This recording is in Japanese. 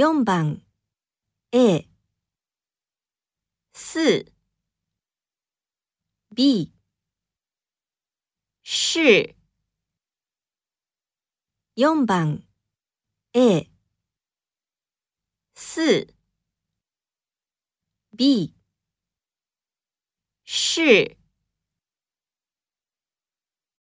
4番。A 四。B 是4番。A 四。B 是